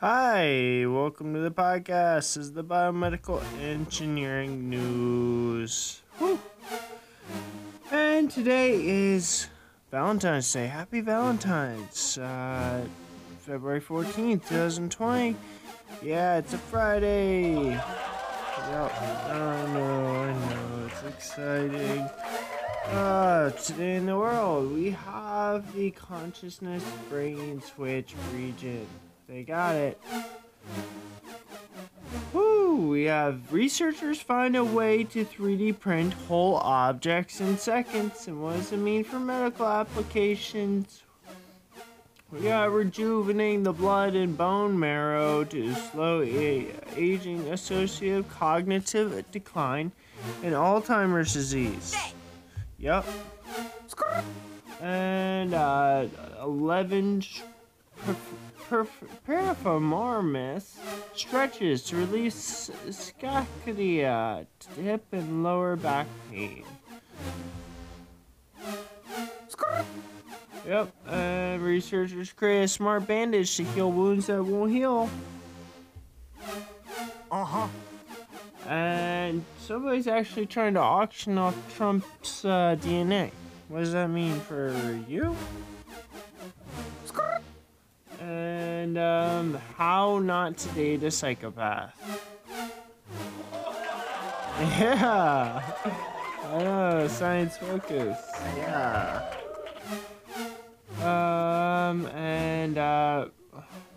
Hi, welcome to the podcast. This is the biomedical engineering news. Whew. And today is Valentine's Day. Happy Valentine's. Uh, February 14th, 2020. Yeah, it's a Friday. Yep. I know, I know. It's exciting. Uh, today in the world, we have the consciousness brain switch region. They got it. Woo! We have researchers find a way to 3D print whole objects in seconds. And what does it mean for medical applications? We got rejuvenating the blood and bone marrow to slow a- aging associated cognitive decline and Alzheimer's disease. Yep. And uh, 11 piriformis stretches to release sciatica, hip and lower back pain. Yep, and researchers create a smart bandage to heal wounds that won't heal. Uh huh. And somebody's actually trying to auction off Trump's uh, DNA. What does that mean for you? And um, how not to date a psychopath. Yeah. I know, science focus. Yeah. Um, and uh,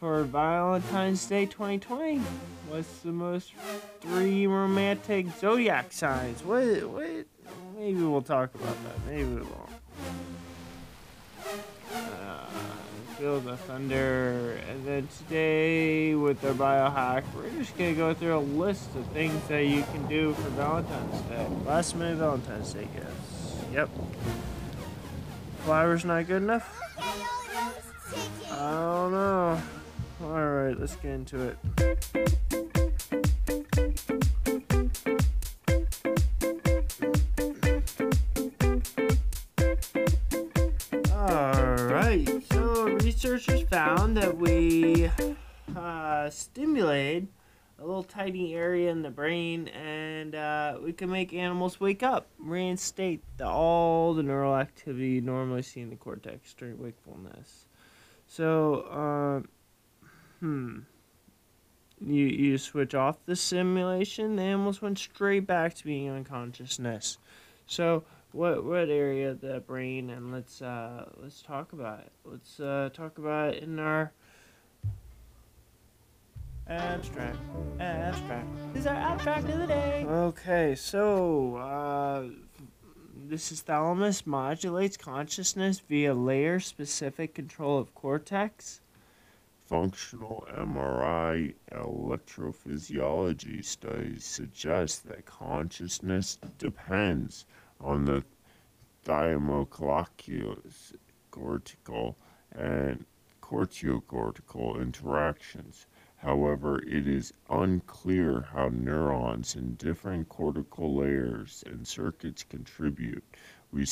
for Valentine's Day 2020, what's the most three romantic zodiac signs? What? What? Maybe we'll talk about that. Maybe we won't. Feel the thunder, and then today with our biohack, we're just gonna go through a list of things that you can do for Valentine's Day. Last minute Valentine's Day gifts. Yep. Flowers not good enough. I don't know. Alright, let's get into it. Uh, stimulate a little tiny area in the brain and uh, we can make animals wake up, reinstate the, all the neural activity you normally see in the cortex during wakefulness. So, um, hmm. You, you switch off the simulation, the animals went straight back to being unconsciousness. So, what what area of the brain? And let's uh, let's talk about it. Let's uh, talk about it in our abstract. Abstract. This is our abstract of the day. Okay, so uh, this is thalamus modulates consciousness via layer specific control of cortex. Functional MRI electrophysiology studies suggest that consciousness depends on the thalamocortical cortical and corticocortical interactions. However, it is unclear how neurons in different cortical layers and circuits contribute. We,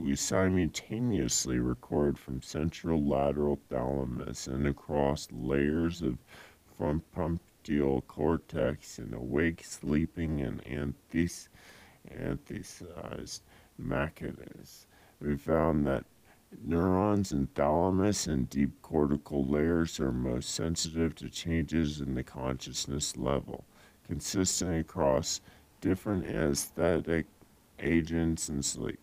we simultaneously record from central lateral thalamus and across layers of frontal cortex in awake, sleeping, and anthes, anthesized mechanisms. We found that Neurons in thalamus and deep cortical layers are most sensitive to changes in the consciousness level, consistent across different anesthetic agents and sleep.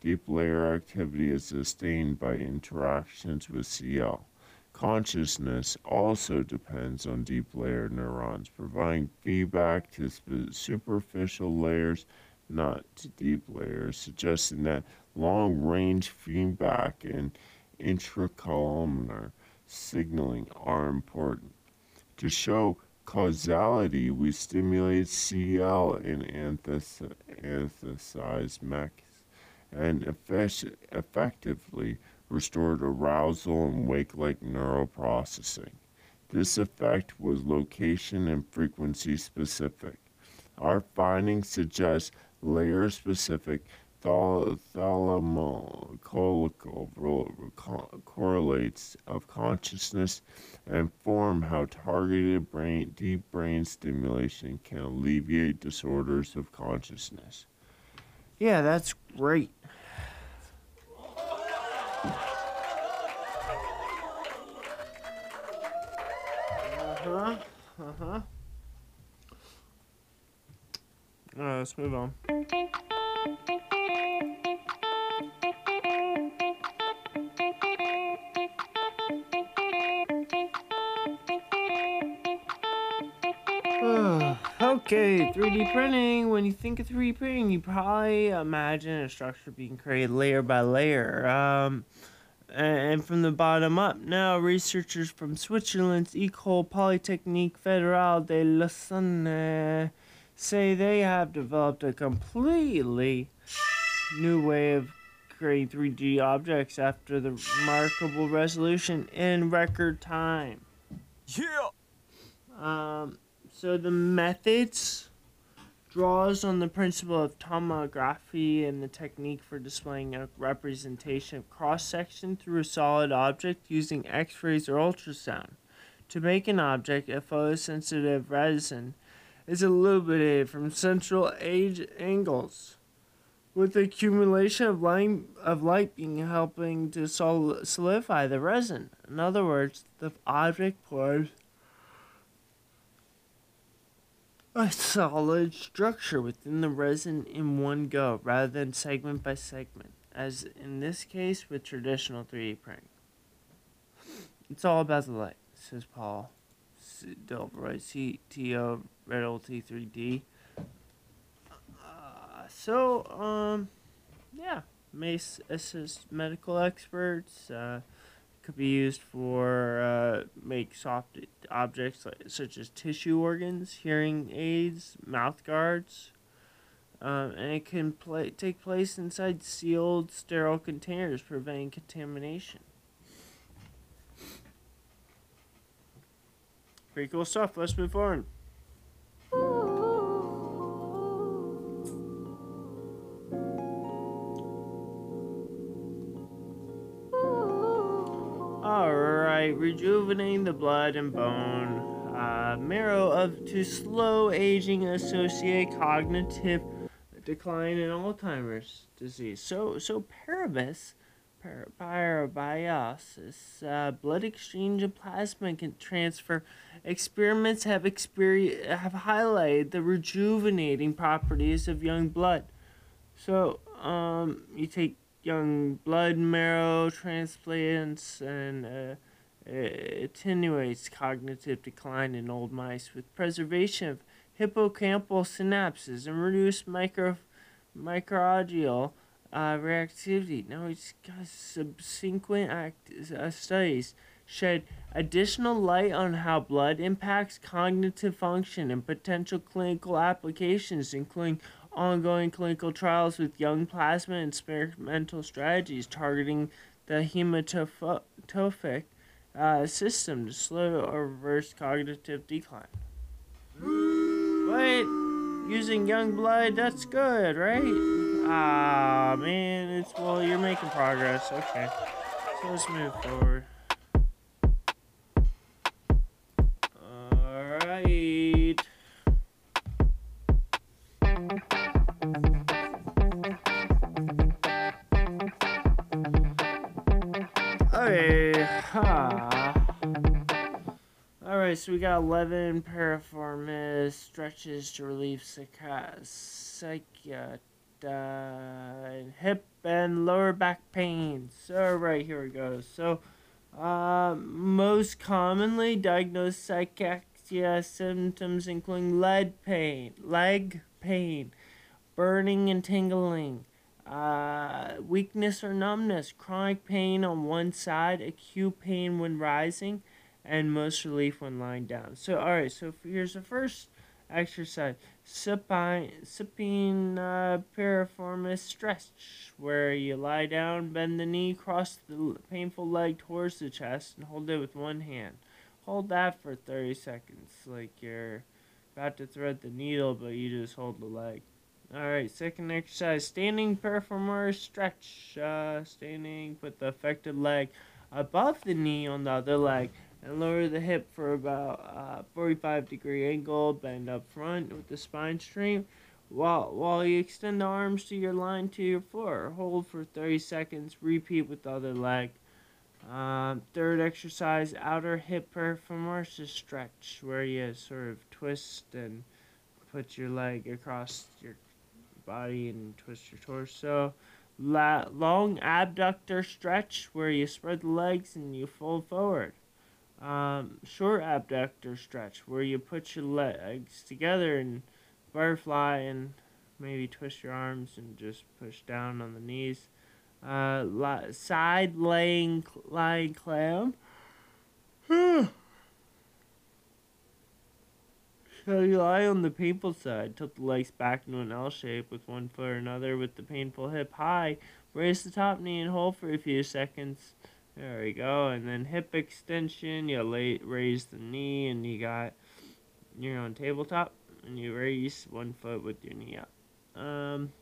Deep layer activity is sustained by interactions with CL. Consciousness also depends on deep layer neurons, providing feedback to superficial layers, not to deep layers, suggesting that long range feedback and intracolumnar signaling are important. To show causality, we stimulate CL in anthesized mechanisms and effect- effectively restored arousal and wake like neural processing. This effect was location and frequency specific. Our findings suggest layer specific thal- cortical correlates of consciousness and form how targeted brain deep brain stimulation can alleviate disorders of consciousness. Yeah, that's great. Uh-huh. Uh-huh. Uh, let's move on. Okay, 3D printing. When you think of 3D printing, you probably imagine a structure being created layer by layer. Um, and from the bottom up. Now, researchers from Switzerland's École Polytechnique Fédérale de Lausanne say they have developed a completely new way of creating 3D objects after the remarkable resolution in record time. Yeah. Um, so the methods draws on the principle of tomography and the technique for displaying a representation of cross section through a solid object using X-rays or ultrasound. To make an object, a photosensitive resin is illuminated from central age angles, with the accumulation of light, of light being helping to sol- solidify the resin. In other words, the object pours a solid structure within the resin in one go rather than segment by segment, as in this case with traditional 3D printing. It's all about the light, says Paul Delrot, CTO Readily3D. Uh, so, um, yeah, Mace assist medical experts. Uh, could be used for uh, make soft objects like, such as tissue organs, hearing aids, mouth guards, um, and it can play, take place inside sealed, sterile containers, preventing contamination. Pretty cool stuff. Let's move on. Rejuvenating the blood and bone uh, marrow of to slow aging associate cognitive decline in Alzheimer's disease. So so Parabis parabiosis, uh, blood exchange and plasma can transfer. Experiments have experi- have highlighted the rejuvenating properties of young blood. So um, you take young blood marrow transplants and uh, attenuates cognitive decline in old mice with preservation of hippocampal synapses and reduced micro microglial uh, reactivity. Now, it's subsequent act, uh, studies shed additional light on how blood impacts cognitive function and potential clinical applications, including ongoing clinical trials with young plasma and experimental strategies targeting the hematotrophic uh, system to slow or reverse cognitive decline. But using young blood, that's good, right? Ah, man, it's well, you're making progress. Okay, so let's move forward. So we got 11 piriformis stretches to relieve psychiatric hip and lower back pain. So, right, here we go. So, uh, most commonly diagnosed psychiatria symptoms including leg pain, leg pain, burning and tingling, uh, weakness or numbness, chronic pain on one side, acute pain when rising, and most relief when lying down. So, all right, so here's the first exercise supine, supine piriformis stretch, where you lie down, bend the knee, cross the painful leg towards the chest, and hold it with one hand. Hold that for 30 seconds, like you're about to thread the needle, but you just hold the leg. All right, second exercise, standing piriformis stretch. Uh, standing, put the affected leg above the knee on the other leg and lower the hip for about uh, 45 degree angle. Bend up front with the spine straight while, while you extend the arms to your line to your floor. Hold for 30 seconds. Repeat with the other leg. Um, third exercise, outer hip piriformis stretch, where you sort of twist and put your leg across your body and twist your torso. La- long abductor stretch, where you spread the legs and you fold forward. Um, short abductor stretch, where you put your legs together and butterfly and maybe twist your arms and just push down on the knees. Uh, side laying lying clam. so you lie on the painful side, tilt the legs back into an L shape with one foot or another with the painful hip high. Raise the top knee and hold for a few seconds. There we go. And then hip extension. You lay, raise the knee and you got you're on tabletop and you raise one foot with your knee up. Um,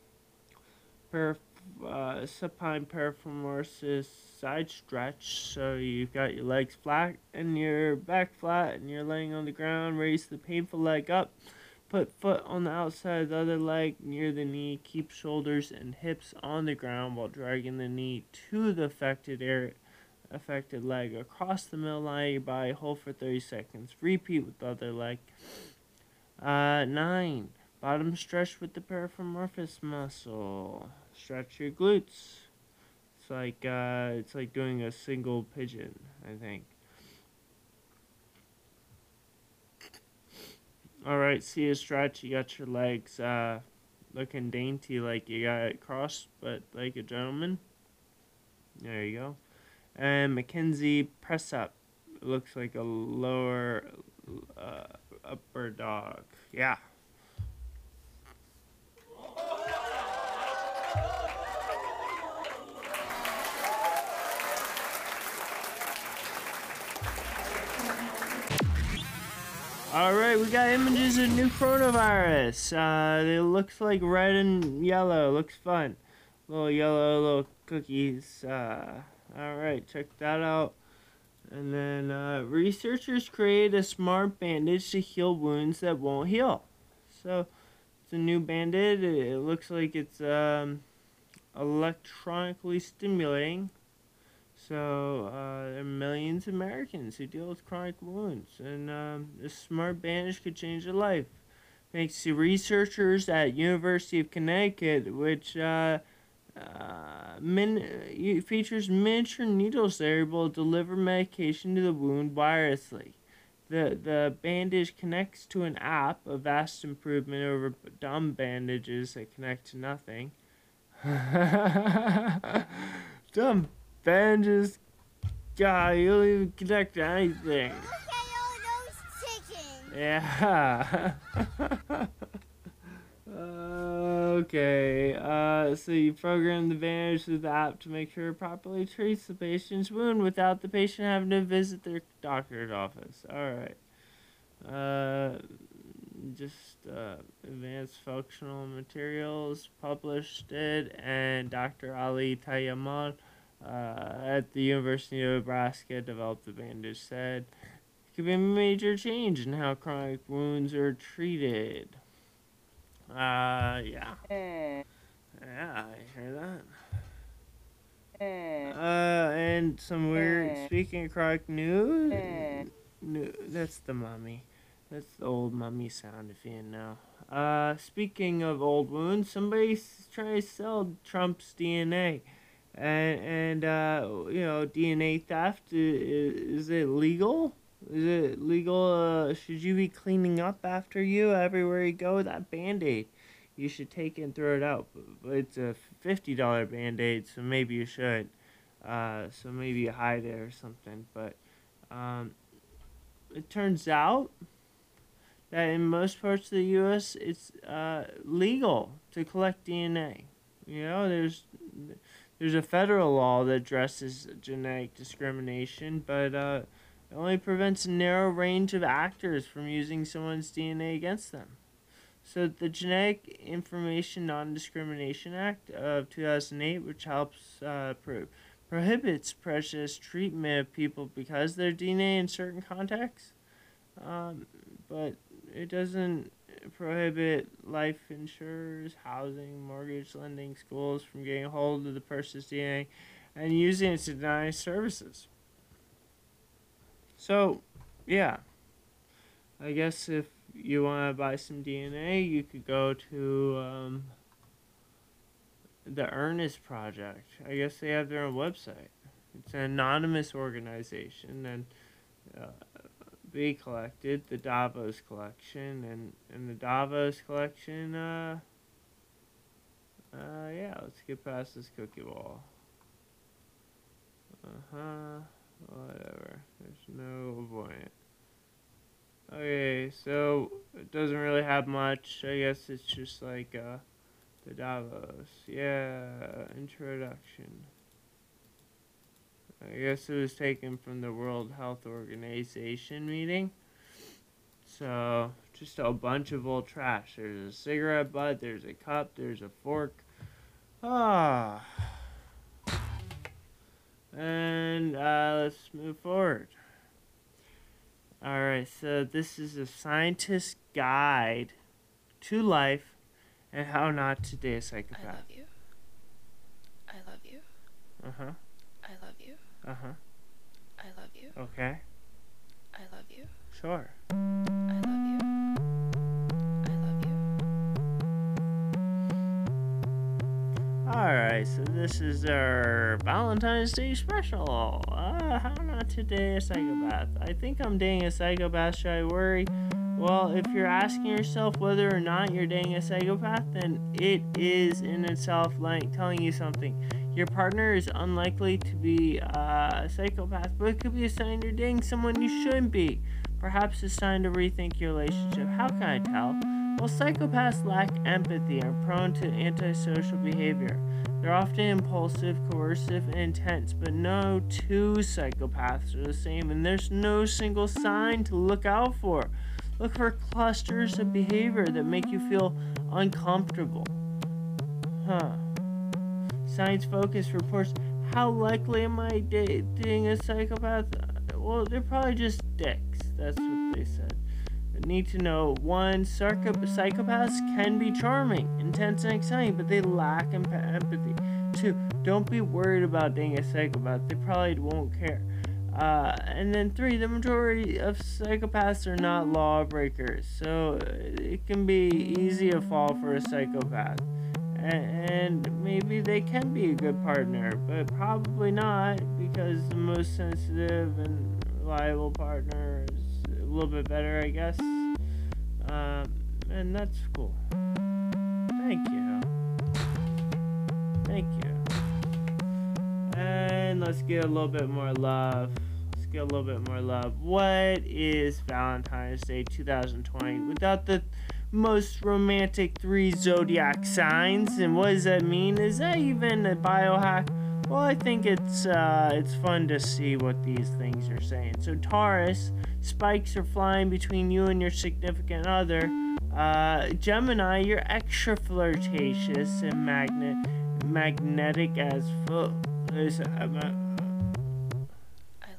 perf, uh, supine piriformis side stretch. So you've got your legs flat and your back flat, and you're laying on the ground. Raise the painful leg up. Put foot on the outside of the other leg near the knee. Keep shoulders and hips on the ground while dragging the knee to the affected area affected leg across the middle line body. Hold for 30 seconds. Repeat with the other leg. Uh, nine. Bottom stretch with the piriformis muscle. Stretch your glutes. It's like uh, it's like doing a single pigeon, I think. All right, see a stretch. You got your legs uh, looking dainty, like you got it crossed, but like a gentleman. There you go. And McKenzie press up. Looks like a lower uh, upper dog. Yeah. All right, we got images of new coronavirus. Uh, it looks like red and yellow. Looks fun. Little yellow, little cookies. Uh, all right, check that out. And then uh, researchers create a smart bandage to heal wounds that won't heal. So it's a new bandage. It looks like it's um, electronically stimulating. So uh, there are millions of Americans who deal with chronic wounds, and um, this smart bandage could change their life. Thanks to researchers at University of Connecticut, which uh, uh, min- features miniature needles that are able to deliver medication to the wound wirelessly. The, the bandage connects to an app, a vast improvement over dumb bandages that connect to nothing. dumb bandages, God, you don't even connect to anything. Yeah. Okay, uh, so you program the bandage with the app to make sure it properly treats the patient's wound without the patient having to visit their doctor's office. Alright. Uh, just uh, advanced functional materials published it, and Dr. Ali Tamayol uh, at the University of Nebraska developed the bandage. Said it could be a major change in how chronic wounds are treated. Uh, yeah. Yeah, I hear that. Uh, and some weird, speaking of chronic news, new, that's the mummy. That's the old mummy sound, if you know. Uh, speaking of old wounds, somebody's trying to sell Trump's DNA. And, and uh, you know, DNA theft, is, is it legal? Is it legal? Uh, should you be cleaning up after you everywhere you go? That band aid, you should take it and throw it out. But it's a fifty dollar band aid, so maybe you should. Uh, so maybe you hide it or something. But um, it turns out that in most parts of the U.S., it's uh, legal to collect DNA. You know, there's there's a federal law that addresses genetic discrimination, but uh, it only prevents a narrow range of actors from using someone's DNA against them. So the Genetic Information Non-Discrimination Act of 2008, which helps uh, pro- prohibits prejudiced treatment of people because their DNA in certain contexts, um, but it doesn't prohibit life insurers, housing, mortgage lending, schools from getting hold of the person's DNA and using it to deny services. So, yeah. I guess if you want to buy some DNA, you could go to um, the Earnest Project. I guess they have their own website. It's an anonymous organization, and uh, they collected the Davos collection, and and the Davos collection. Uh, uh, yeah, let's get past this cookie wall. Uh huh. Whatever. There's no it. Okay, so it doesn't really have much. I guess it's just like uh, the Davos. Yeah, introduction. I guess it was taken from the World Health Organization meeting. So, just a bunch of old trash. There's a cigarette butt, there's a cup, there's a fork. Ah. So this is a scientist's guide to life and how not to date a psychopath. I love you. I love you. Uh huh. I love you. Uh huh. I love you. Okay. I love you. Sure. I love you. Alright, so this is our Valentine's Day special. Uh, how not to date a psychopath. I think I'm dating a psychopath. Should I worry? Well, if you're asking yourself whether or not you're dating a psychopath, then it is in itself like telling you something. Your partner is unlikely to be uh, a psychopath, but it could be a sign you're dating someone you shouldn't be. Perhaps a sign to rethink your relationship. How can I tell? Well, psychopaths lack empathy and are prone to antisocial behavior. They're often impulsive, coercive, and intense, but no two psychopaths are the same, and there's no single sign to look out for. Look for clusters of behavior that make you feel uncomfortable. Huh. Science Focus reports how likely am I dating a psychopath? Well, they're probably just dicks. That's what they said. Need to know one, psycho- psychopaths can be charming, intense, and exciting, but they lack emp- empathy. Two, don't be worried about dating a psychopath. They probably won't care. Uh, and then three, the majority of psychopaths are not lawbreakers, so it can be easy to fall for a psychopath. A- And maybe they can be a good partner, but probably not because the most sensitive and reliable partner little bit better, I guess. Um, and that's cool. Thank you. Thank you. And let's get a little bit more love. Let's get a little bit more love. What is Valentine's Day 2020 without the most romantic three zodiac signs? And what does that mean? Is that even a biohack? Well, I think it's uh, it's fun to see what these things are saying. So Taurus, spikes are flying between you and your significant other. Uh, Gemini, you're extra flirtatious and magnet magnetic as fuck. Is uh I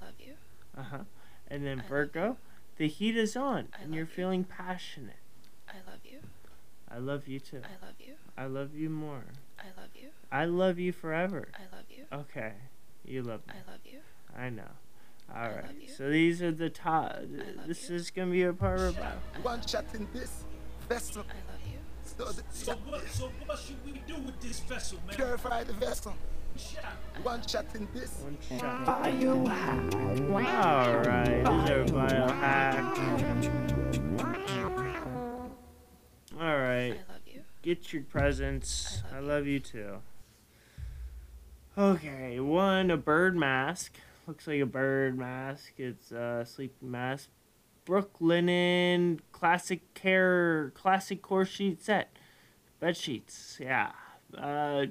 love you. Uh huh. And then I Virgo, the heat is on, I and you're you. feeling passionate. I love you. I love you too. I love you. I love you more. I love you. I love you forever. I love you. Okay, you love me. I love you. I know. All I love right. you. So these are the top. This you. is gonna be a part of. One shot in this vessel. I love you. So the, So what? So what should we do with this vessel, man? purify the vessel. Shot. One shot in this. One shot. All right. These are biohack. All right. Love you. get your presents. I I love, love you too. Okay, one a bird mask. Looks like a bird mask. It's a sleeping mask. Brooklinen classic care classic core sheet set. Bed sheets, yeah. Uh,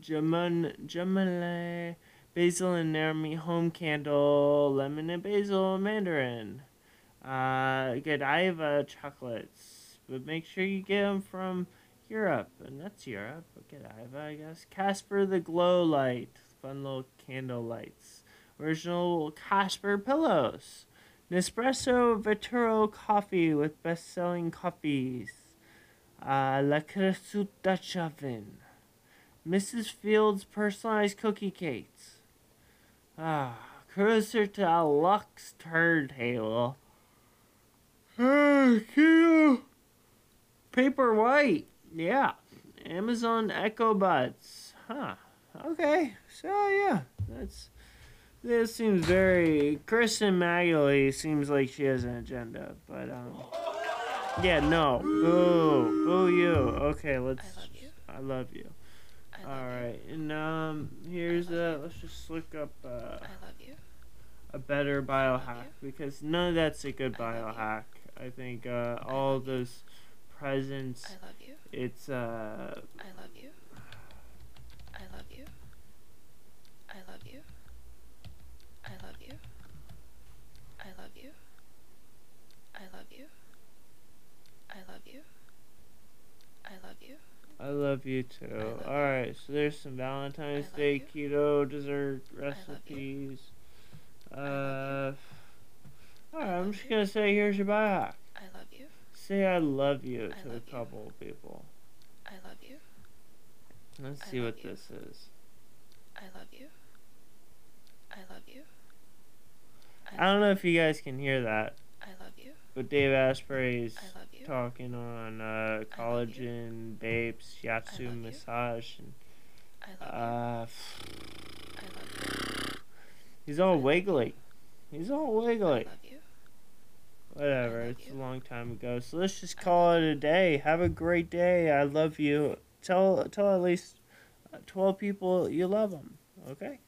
Jamun Jamale basil and Nermi home candle lemon and basil mandarin. Uh, Godiva chocolates but make sure you get them from Europe, and that's Europe. Okay, Iva, I guess. Casper the Glow Light, fun little candle lights. Original Casper pillows. Nespresso Vertuo coffee with best-selling coffees. Uh, Le Creuset Dutch oven. Mrs. Fields personalized cookie cakes. Ah, cruiser to a Lux turntable. Ah, cute. Paper white. Yeah. Amazon Echo Buds. Huh. Okay. So yeah, that's this seems very Kristen Magley seems like she has an agenda, but um yeah, no. Boo. Boo you. Okay, let's I love you. I love you. I love All you. And um here's uh let's just look up uh I love you. a better biohack because none of that's a good I biohack. I think uh all those presents I love you. It's uh I love you. I love you. I love you. I love you. I love you. I love you. I love you. I love you. I love you too. Alright, so there's some Valentine's Day keto dessert recipes. Uh, alright, I'm just gonna say here's your biohack. I love you. Say I love you I to a love you. couple of people. I love you. Let's I see what you. this is. I love you. I love you. I don't know if you guys can hear that, I love you. but Dave Asprey is I love you. talking on uh, collagen, babes, Yatsu massage, and I love uh. I love you. he's all wiggly. He's all I wiggly. Whatever, it's you. a long time ago. So let's just call it a day. Have a great day. I love you. Tell tell at least twelve people you love them. Okay.